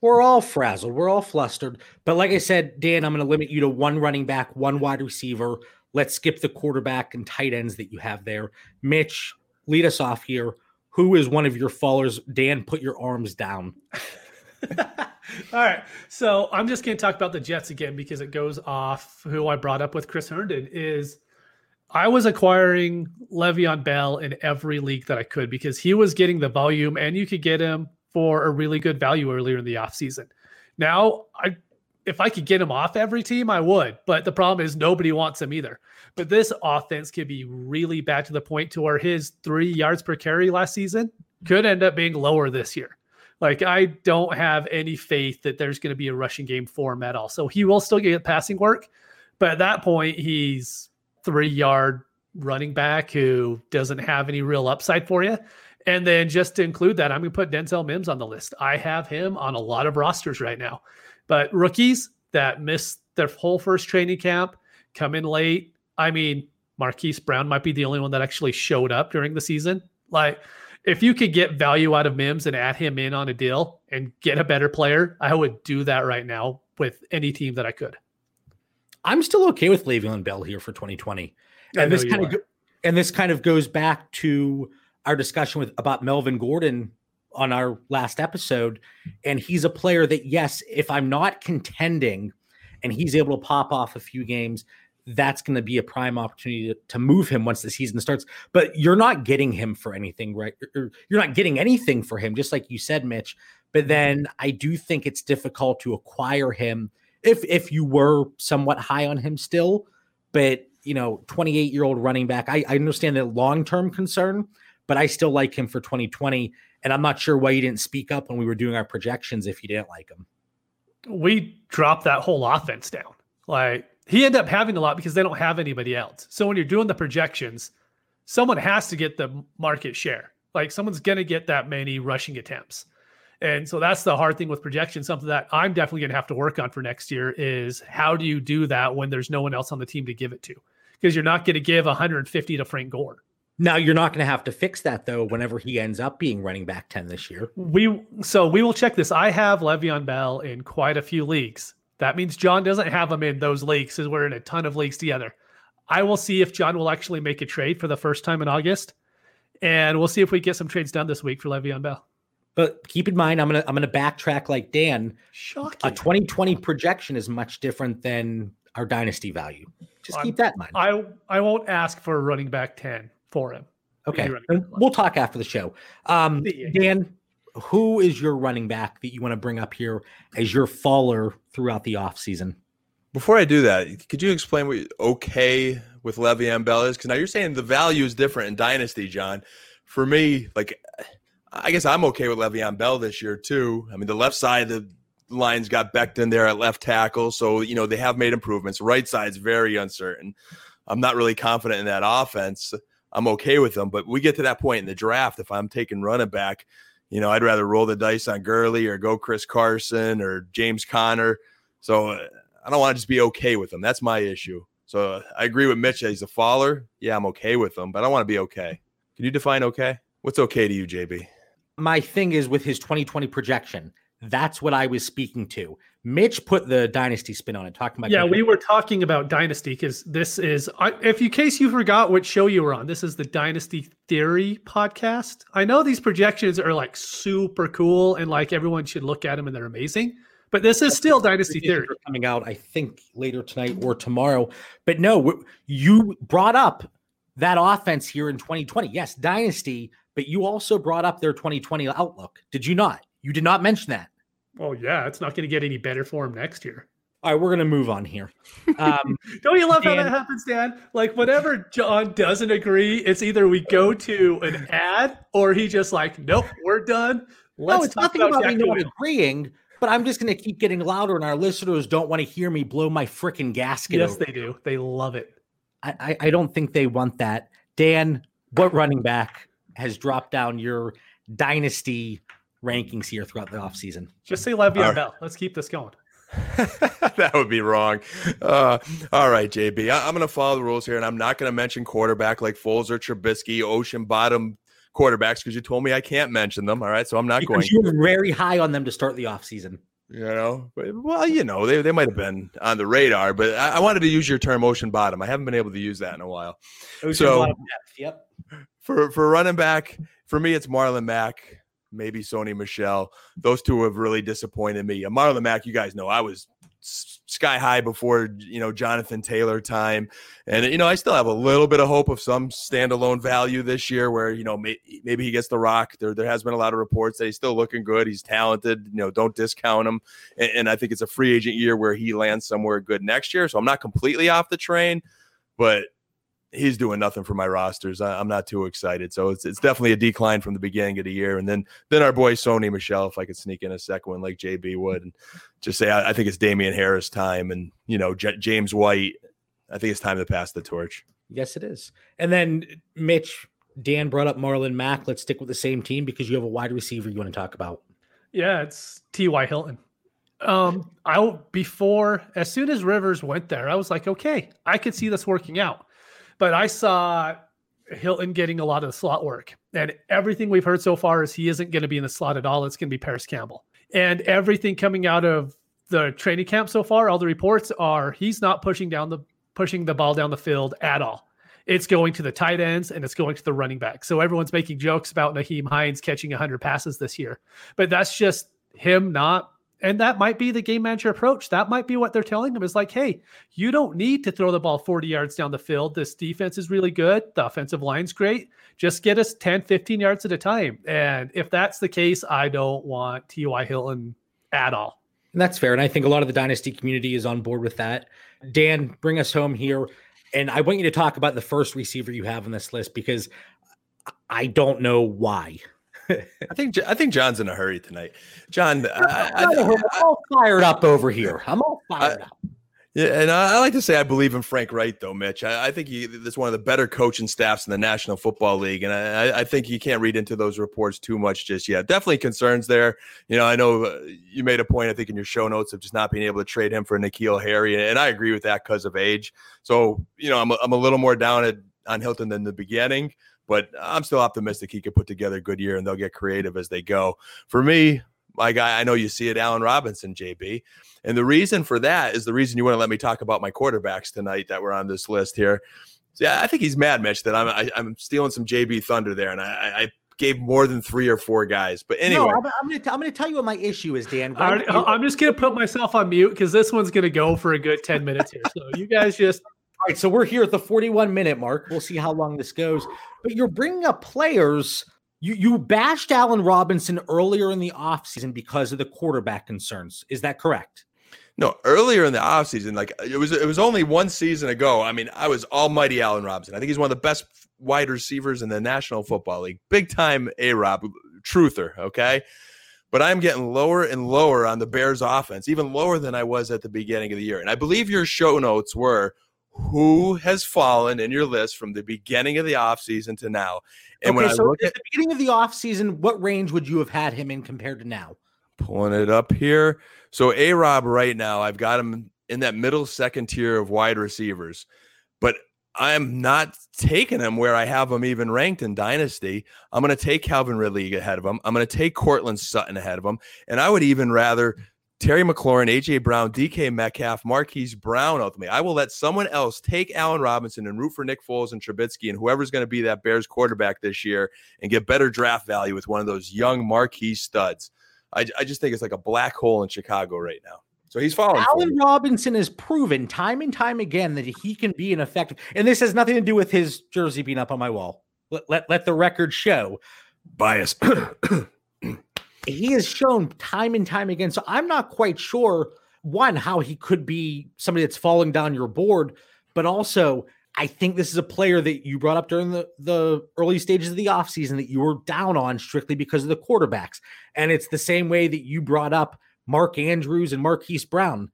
we're all frazzled. We're all flustered. But like I said, Dan, I'm going to limit you to one running back, one wide receiver. Let's skip the quarterback and tight ends that you have there. Mitch, lead us off here. Who is one of your fallers? Dan, put your arms down. All right. So I'm just going to talk about the Jets again because it goes off who I brought up with Chris Herndon is I was acquiring Le'Veon Bell in every league that I could because he was getting the volume and you could get him for a really good value earlier in the offseason. Now, I if I could get him off every team, I would. But the problem is nobody wants him either. But this offense could be really bad to the point to where his three yards per carry last season could end up being lower this year. Like I don't have any faith that there's going to be a rushing game for him at all. So he will still get passing work, but at that point he's three yard running back who doesn't have any real upside for you. And then just to include that, I'm going to put Denzel Mims on the list. I have him on a lot of rosters right now. But rookies that miss their whole first training camp, come in late. I mean, Marquise Brown might be the only one that actually showed up during the season. Like, if you could get value out of Mims and add him in on a deal and get a better player, I would do that right now with any team that I could. I'm still okay with Le'Veon Bell here for 2020, and this kind of go, and this kind of goes back to our discussion with about Melvin Gordon on our last episode. And he's a player that, yes, if I'm not contending and he's able to pop off a few games, that's going to be a prime opportunity to, to, move him once the season starts. But you're not getting him for anything, right? You're not getting anything for him, just like you said, Mitch. But then I do think it's difficult to acquire him if if you were somewhat high on him still. But you know, 28 year old running back, I, I understand the long term concern, but I still like him for 2020. And I'm not sure why you didn't speak up when we were doing our projections if you didn't like him. We dropped that whole offense down. Like he ended up having a lot because they don't have anybody else. So when you're doing the projections, someone has to get the market share. Like someone's going to get that many rushing attempts. And so that's the hard thing with projections. Something that I'm definitely going to have to work on for next year is how do you do that when there's no one else on the team to give it to? Because you're not going to give 150 to Frank Gore. Now you're not going to have to fix that though. Whenever he ends up being running back ten this year, we so we will check this. I have Le'Veon Bell in quite a few leagues. That means John doesn't have him in those leagues, because we're in a ton of leagues together. I will see if John will actually make a trade for the first time in August, and we'll see if we get some trades done this week for Le'Veon Bell. But keep in mind, I'm gonna I'm gonna backtrack like Dan. Shocking. A 2020 projection is much different than our dynasty value. Just keep that in mind. I I won't ask for a running back 10 for him. Okay. We'll talk after the show. Um, Dan, who is your running back that you want to bring up here as your faller throughout the offseason? Before I do that, could you explain what okay with Le'Veon Bell is? Because now you're saying the value is different in Dynasty, John. For me, like, I guess I'm okay with Le'Veon Bell this year, too. I mean, the left side of the lines got Becton there at left tackle. So, you know, they have made improvements. Right side's very uncertain. I'm not really confident in that offense. I'm okay with them. But we get to that point in the draft. If I'm taking running back, you know, I'd rather roll the dice on Gurley or go Chris Carson or James Conner. So uh, I don't want to just be okay with them. That's my issue. So uh, I agree with Mitch. He's a faller. Yeah, I'm okay with him, but I want to be okay. Can you define okay? What's okay to you, JB? My thing is with his 2020 projection. That's what I was speaking to. Mitch put the dynasty spin on it, talking about. Yeah, we were talking about dynasty because this is, if in case you forgot what show you were on, this is the Dynasty Theory podcast. I know these projections are like super cool and like everyone should look at them and they're amazing. But this is still Dynasty Theory coming out, I think, later tonight or tomorrow. But no, you brought up that offense here in 2020. Yes, Dynasty, but you also brought up their 2020 outlook. Did you not? You did not mention that. Oh yeah, it's not going to get any better for him next year. All right, we're going to move on here. Um, Don't you love Dan, how that happens, Dan? Like, whenever John doesn't agree, it's either we go to an ad or he just like, nope, we're done. Let's no, it's nothing about, about me not agreeing but I'm just going to keep getting louder, and our listeners don't want to hear me blow my freaking gasket. Yes, over. they do. They love it. I, I, I don't think they want that. Dan, what running back has dropped down your dynasty rankings here throughout the offseason? Just say Le'Veon right. Bell. Let's keep this going. that would be wrong. Uh, all right, JB. I, am going to follow the rules here, and I'm not going to mention quarterback like Foles or Trubisky, ocean bottom quarterbacks because you told me I can't mention them. All right, so I'm not because going. You were very high on them to start the offseason. You know, well, you know, they, they might have been on the radar, but I, I, wanted to use your term ocean bottom. I haven't been able to use that in a while. Ocean so, bottom depth, yep. For for running back, for me, it's Marlon Mack, maybe Sony Michel. Those two have really disappointed me. Marlon Mack, you guys know I was sky high before you know Jonathan Taylor time, and you know I still have a little bit of hope of some standalone value this year, where you know may, maybe he gets the rock. There there has been a lot of reports that he's still looking good. He's talented. You know, don't discount him. And, and I think it's a free agent year where he lands somewhere good next year. So I'm not completely off the train, but he's doing nothing for my rosters. I, am not too excited. So it's, it's definitely a decline from the beginning of the year. And then then our boy Sony Michel, if I could sneak in a second one like JB would, and just say I, I think it's Damien Harris time, and you know J- James White. I think it's time to pass the torch. Yes, it is. And then Mitch, Dan brought up Marlon Mack. Let's stick with the same team because you have a wide receiver you want to talk about. Yeah, it's T.Y. Hilton. Um, I before as soon as Rivers went there, I was like, okay, I could see this working out. But I saw Hilton getting a lot of the slot work. And everything we've heard so far is he isn't going to be in the slot at all. It's going to be Parris Campbell. And everything coming out of the training camp so far, all the reports are he's not pushing down the pushing the ball down the field at all. It's going to the tight ends and it's going to the running back. So everyone's making jokes about Nyheim Hines catching 100 passes this year. But that's just him not and that might be the game manager approach. That might be what they're telling him is like, hey, you don't need to throw the ball 40 yards down the field. This defense is really good. The offensive line's great. Just get us 10, 15 yards at a time. And if that's the case, I don't want T.Y. Hilton at all. And that's fair. And I think a lot of the dynasty community is on board with that. Dan, bring us home here. And I want you to talk about the first receiver you have on this list because I don't know why. I think I think John's in a hurry tonight. John, I, am all fired up over here. I'm all fired I, up. Yeah, and I, I, like to say I believe in Frank Reich, though, Mitch. I, I think he is one of the better coaching staffs in the National Football League, and I, I, think you can't read into those reports too much just yet. Definitely concerns there. You know, I know uh, you made a point, I think, in your show notes of just not being able to trade him for N'Keal Harry, and I agree with that because of age. So, you know, I'm a, I'm a little more down at, on Hilton than the beginning but I'm still optimistic he could put together a good year and they'll get creative as they go. For me, my guy, I know you see it, Allen Robinson, JB. And the reason for that is the reason you want to let me talk about my quarterbacks tonight that were on this list here. So, yeah, I think he's mad, Mitch, that I'm I, am i am stealing some JB thunder there, and I, I gave more than three or four guys. But anyway, no, I'm, I'm going to I'm going to tell you what my issue is, Dan. I, I'm just going to put myself on mute because this one's going to go for a good ten minutes here. So you guys just all right, so we're here at the 41 minute mark. We'll see how long this goes. But you're bringing up players. You you bashed Allen Robinson earlier in the offseason because of the quarterback concerns. Is that correct? No, earlier in the offseason, like it was it was only one season ago. I mean, I was almighty Allen Robinson. I think he's one of the best wide receivers in the National Football League. Big time A Rob truther, okay? But I'm getting lower and lower on the Bears offense, even lower than I was at the beginning of the year. And I believe your show notes were who has fallen in your list from the beginning of the offseason to now. And okay, when so I look at at the beginning of the offseason, what range would you have had him in compared to now? pulling it up here, so A Rob right now, I've got him in that middle second tier of wide receivers, but I'm not taking him where I have him even ranked in Dynasty. I'm going to take Calvin Ridley ahead of him. I'm going to take Courtland Sutton ahead of him. And I would even rather Terry McLaurin, AJ Brown, DK Metcalf, Marquise Brown ultimately. I will let someone else take Allen Robinson and root for Nick Foles and Trubisky and whoever's going to be that Bears quarterback this year and get better draft value with one of those young marquee studs. I, I just think it's like a black hole in Chicago right now. So he's following. Allen. Robinson has proven time and time again that he can be an effective, and this has nothing to do with his jersey being up on my wall. Let, let, let the record show. bias. He has shown time and time again. So I'm not quite sure, one, how he could be somebody that's falling down your board, but also I think this is a player that you brought up during the, the early stages of the offseason that you were down on strictly because of the quarterbacks. And it's the same way that you brought up Mark Andrews and Marquise Brown,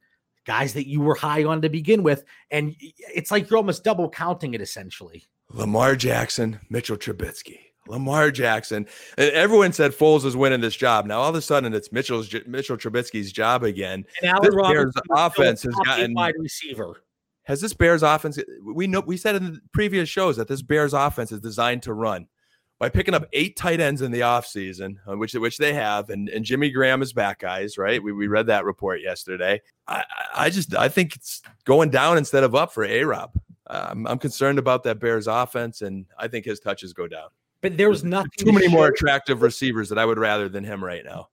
guys that you were high on to begin with. And it's like you're almost double counting it essentially. Lamar Jackson, Mitchell Trubisky. Lamar Jackson. And everyone said Foles is winning this job. Now all of a sudden it's Mitchell's Mitchell Trubisky's job again. And Allen This Robinson Bears is still a offense has gotten- wide receiver. Has this Bears offense we know we said in the previous shows that this Bears offense is designed to run. By picking up eight tight ends in the offseason, uh, which which they have, and, and Jimmy Graham is back, guys, right? We, we read that report yesterday. I, I just I think it's going down instead of up for A Rob. I'm, I'm concerned about that Bears offense, and I think his touches go down. But there was nothing too to many more attractive receivers that I would rather than him right now.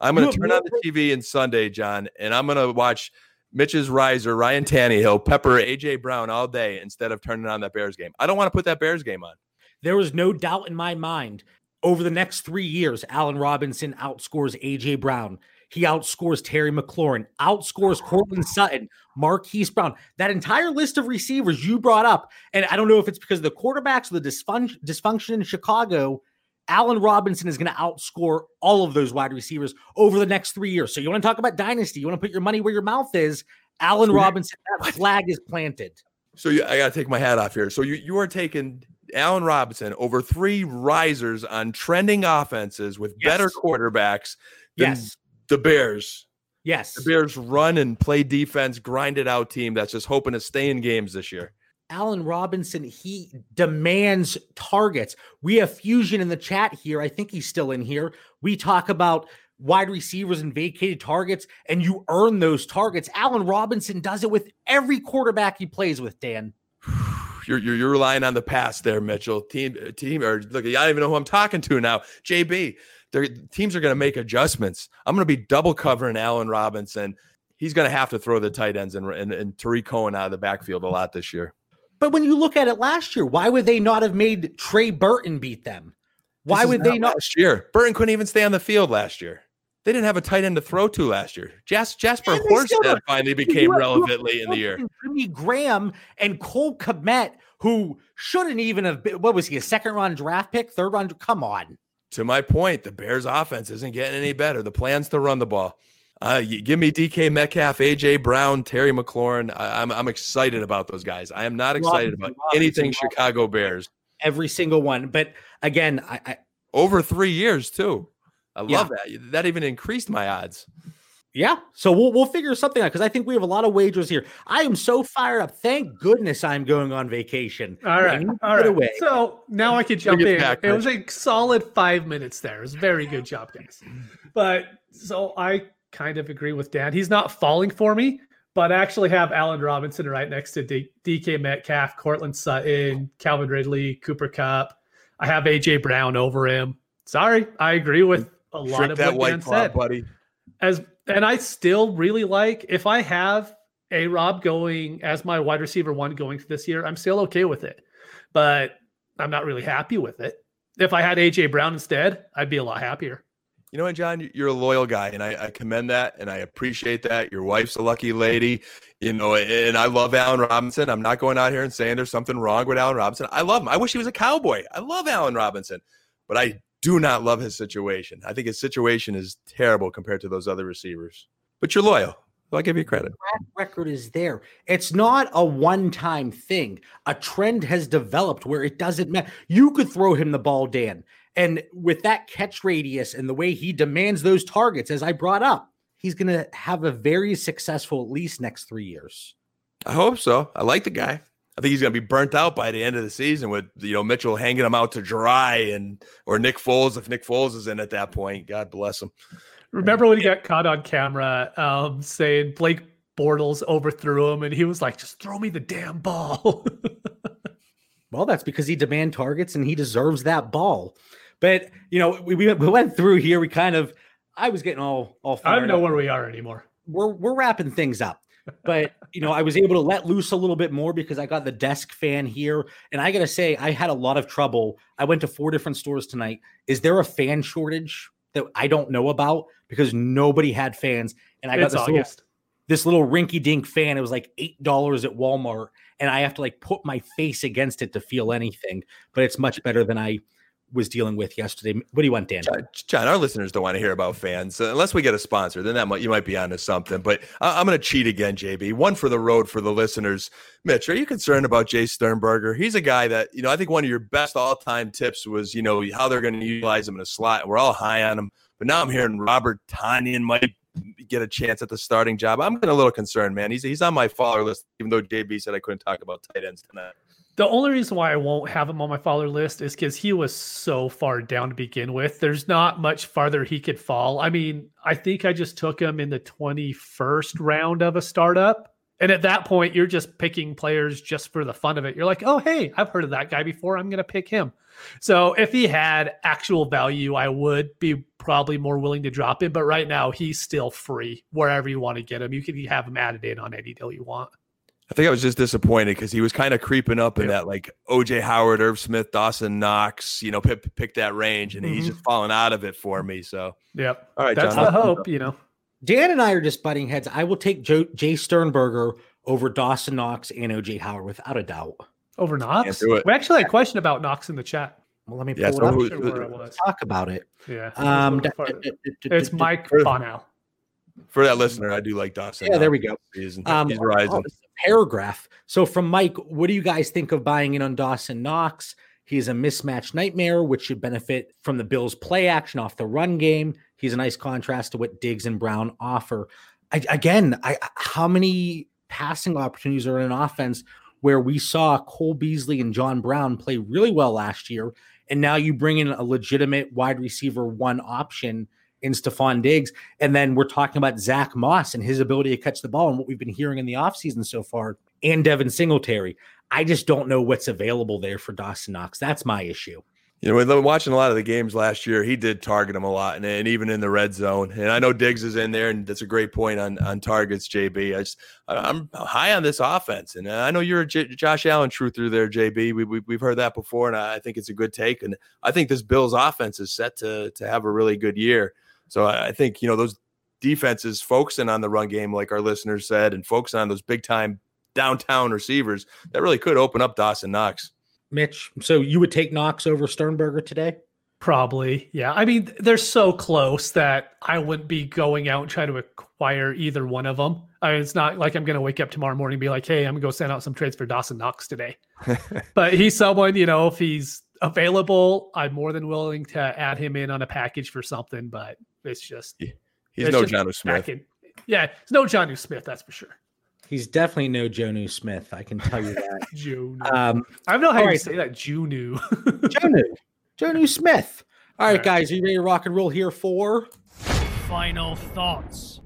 I'm going to turn on the TV in Sunday, John, and I'm going to watch Mitch's riser, Ryan Tannehill, pepper AJ Brown all day instead of turning on that Bears game. I don't want to put that Bears game on. There was no doubt in my mind over the next three years, Allen Robinson outscores AJ Brown. He outscores Terry McLaurin, outscores Courtland Sutton, Marquise Brown. That entire list of receivers you brought up, and I don't know if it's because of the quarterbacks or the dysfunction, dysfunction in Chicago. Allen Robinson is going to outscore all of those wide receivers over the next three years. So you want to talk about dynasty? You want to put your money where your mouth is? Allen Robinson, that flag is planted. So you, I got to take my hat off here. So you, you are taking Allen Robinson over three risers on trending offenses with better quarterbacks than Yes. The Bears. Yes. The Bears run and play defense, grind it out team that's just hoping to stay in games this year. Allen Robinson, he demands targets. We have Fusion in the chat here. I think he's still in here. We talk about wide receivers and vacated targets, and you earn those targets. Allen Robinson does it with every quarterback he plays with, Dan. You're, you're, you're relying on the pass there, Mitchell. Team, team, or look, I don't even know who I'm talking to now. JB, their teams are going to make adjustments. I'm going to be double covering Allen Robinson. He's going to have to throw the tight ends and, and, and Tarik Cohen out of the backfield a lot this year. But when you look at it last year, why would they not have made Trey Burton beat them? Why would they not? last year? Burton couldn't even stay on the field last year. They didn't have a tight end to throw to last year. Jas- Jesper Horsted finally became relevant late in the year. Jimmy Graham and Cole Kmet, who shouldn't even have been, what was he, a second round draft pick, third round? Come on. To my point, the Bears' offense isn't getting any better. The plan's to run the ball. Uh, give me DK Metcalf, AJ Brown, Terry McLaurin. I, I'm I'm excited about those guys. I am not excited Robinson, about anything Robinson. Chicago Bears Every single one. But again, I, I over three years too. I Yeah. love that. That even increased my odds. Yeah. So we'll we'll figure something out because I think we have a lot of wagers here. I am so fired up. Thank goodness I'm going on vacation. All I right. need to All get right. away. So now I can jump in. back, it was a solid five minutes there. It was a very good job, guys. But so I kind of agree with Dan. He's not falling for me, but I actually have Allen Robinson right next to D- DK Metcalf, Courtland Sutton, Calvin Ridley, Cooper Kupp. I have AJ Brown over him. Sorry, I agree with a lot Trick of that what white Dan claw, said buddy. as and I still really like if I have a Rob going as my wide receiver one going this year, I'm still okay with it. But I'm not really happy with it. If I had AJ Brown instead, I'd be a lot happier. You know what, John? You're a loyal guy, and I, I commend that, and I appreciate that. Your wife's a lucky lady, you know, and I love Allen Robinson. I'm not going out here and saying there's something wrong with Allen Robinson. I love him. I wish he was a cowboy. I love Allen Robinson, but I do not love his situation. I think his situation is terrible compared to those other receivers. But you're loyal. I'll give you credit. Track record is there. It's not a one-time thing. A trend has developed where it doesn't matter. You could throw him the ball, Dan, and with that catch radius and the way he demands those targets, as I brought up, he's going to have a very successful at least next three years. I hope so. I like the guy. I think he's going to be burnt out by the end of the season with you know Mitchell hanging him out to dry and or Nick Foles if Nick Foles is in at that point. God bless him. Remember when he got caught on camera um, saying Blake Bortles overthrew him, and he was like, "Just throw me the damn ball." well, that's because he demand targets and he deserves that ball. But you know, we, we went through here. We kind of, I was getting all all. I don't know up. where we are anymore. We're we're wrapping things up but you know, I was able to let loose a little bit more because I got the desk fan here. And I gotta say, I had a lot of trouble. I went to four different stores tonight. Is there a fan shortage that I don't know about? Because nobody had fans. And I got this little, this little rinky dink fan. It was like eight dollars at Walmart. And I have to like put my face against it to feel anything. But it's much better than I was dealing with yesterday. What do you want, Dan? John, John our listeners don't want to hear about fans uh, unless we get a sponsor. Then that might you might be onto something. But I, am going to cheat again, JB. One for the road for the listeners. Mitch, are you concerned about Jace Sternberger? He's a guy that you know. I think one of your best all time tips was you know how they're going to utilize him in a slot. We're all high on him, but now I'm hearing Robert Tonyan might get a chance at the starting job. I'm getting a little concerned, man. He's he's on my faller list, even though JB said I couldn't talk about tight ends tonight. The only reason why I won't have him on my father list is because he was so far down to begin with. There's not much farther he could fall. I mean, I think I just took him in the 21st round of a startup. And at that point, you're just picking players just for the fun of it. You're like, oh, hey, I've heard of that guy before. I'm going to pick him. So if he had actual value, I would be probably more willing to drop him. But right now, he's still free wherever you want to get him. You can have him added in on any deal you want. I think I was just disappointed because he was kind of creeping up in that like OJ Howard, Irv Smith, Dawson Knox, you know, pick, pick that range, and mm-hmm. he's just falling out of it for me. So, yep. All right, that's John, the hope, you know. Dan and I are just butting heads. I will take Joe, Jace Sternberger over Dawson Knox and OJ Howard without a doubt. Over Knox? We actually had a question about Knox in the chat. Well, let me pull yeah, so it up. Who, sure it talk about it. Yeah. Um, it's Mike Bonow. For that listener, I do like Dawson. Yeah, there we go. He's, um, he's rising. Oh, paragraph. So from Mike, what do you guys think of buying in on Dawson Knox? He's a mismatch nightmare, which should benefit from the Bills' play action off the run game. He's a nice contrast to what Diggs and Brown offer. I, again, I, how many passing opportunities are in an offense where we saw Cole Beasley and John Brown play really well last year, and now you bring in a legitimate wide receiver one option in Stefon Diggs. And then we're talking about Zach Moss and his ability to catch the ball and what we've been hearing in the offseason so far, and Devin Singletary. I just don't know what's available there for Dawson Knox. That's my issue. You know, watching a lot of the games last year, he did target him a lot, and, and even in the red zone. And I know Diggs is in there, and that's a great point on on targets, JB. I just I'm high on this offense, and I know you're a J- Josh Allen truther there, JB. We, we we've heard that before, and I think it's a good take. And I think this Bills offense is set to to have a really good year. So I think, you know, those defenses focusing on the run game, like our listeners said, and focusing on those big time downtown receivers, that really could open up Dawson Knox. Mitch, so you would take Knox over Sternberger today? Probably, yeah. I mean, they're so close that I wouldn't be going out and trying to acquire either one of them. I mean, it's not like I'm going to wake up tomorrow morning and be like, "Hey, I'm going to go send out some trades for Dawson Knox today." but he's someone, you know, if he's available, I'm more than willing to add him in on a package for something. But it's just he's it's no Jonnu Smith. In, yeah, it's no Jonnu Smith, that's for sure. He's definitely no Jonnu Smith. I can tell you that. Jonnu. Um, I don't know how you right. say that. Junu. Jonnu. Jonnu Smith. All right, All right, guys, are you ready to rock and roll here for final thoughts?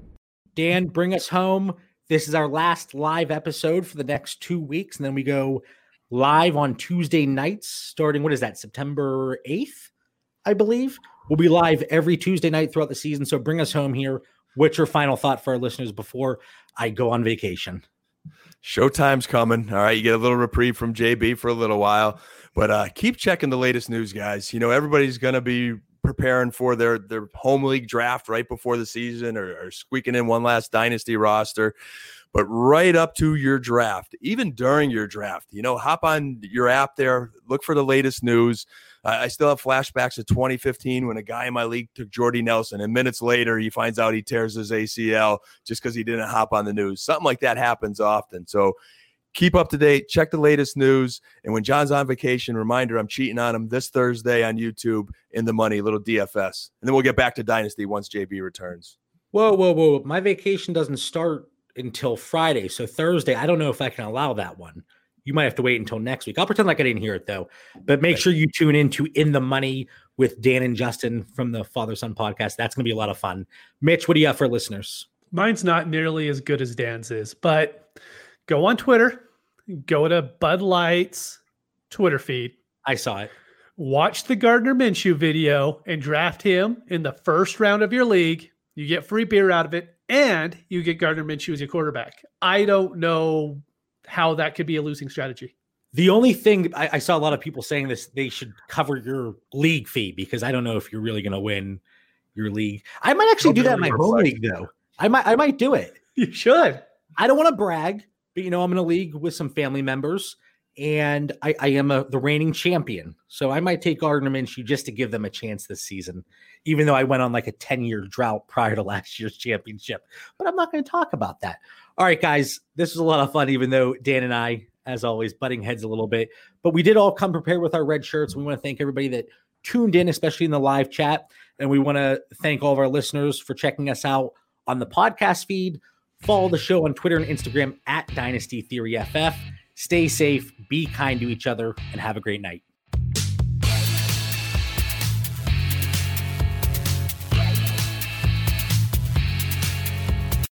Dan, bring us home. This is our last live episode for the next two weeks, and then we go live on Tuesday nights, starting what is that, September 8th, I believe. We'll be live every Tuesday night throughout the season. So bring us home here. What's your final thought for our listeners before I go on vacation? Showtime's coming. All right. You get a little reprieve from JB for a little while, but uh, keep checking the latest news, guys. You know, everybody's going to be preparing for their their home league draft right before the season or, or squeaking in one last dynasty roster. But right up to your draft, even during your draft, you know, hop on your app there, look for the latest news. Uh, I still have flashbacks of 2015 when a guy in my league took Jordy Nelson, and minutes later he finds out he tears his ACL just because he didn't hop on the news. Something like that happens often. So keep up to date, check the latest news. And when John's on vacation, reminder I'm cheating on him this Thursday on YouTube in the money, little DFS. And then we'll get back to Dynasty once JB returns. Whoa, whoa, whoa. My vacation doesn't start until Friday. So Thursday, I don't know if I can allow that one. You might have to wait until next week. I'll pretend like I didn't hear it though. But make sure you tune in to In the Money with Dan and Justin from the Father Son podcast. That's going to be a lot of fun. Mitch, what do you have for listeners? Mine's not nearly as good as Dan's is, but go on Twitter, go to Bud Light's Twitter feed. I saw it. Watch the Gardner Minshew video and draft him in the first round of your league. You get free beer out of it, and you get Gardner Minshew as your quarterback. I don't know how that could be a losing strategy. The only thing I, I saw a lot of people saying this, they should cover your league fee because I don't know if you're really going to win your league. I might actually do that in my home league though. I might, I might do it. You should. I don't want to brag, but you know, I'm in a league with some family members, and I, I am a the reigning champion. So I might take Gardner Minshew just to give them a chance this season, even though I went on like a 10 year drought prior to last year's championship. But I'm not going to talk about that. All right, guys, this was a lot of fun, even though Dan and I, as always, butting heads a little bit. But we did all come prepared with our red shirts. We want to thank everybody that tuned in, especially in the live chat. And we want to thank all of our listeners for checking us out on the podcast feed. Follow the show on Twitter and Instagram at Dynasty Theory FF. Stay safe, be kind to each other, and have a great night.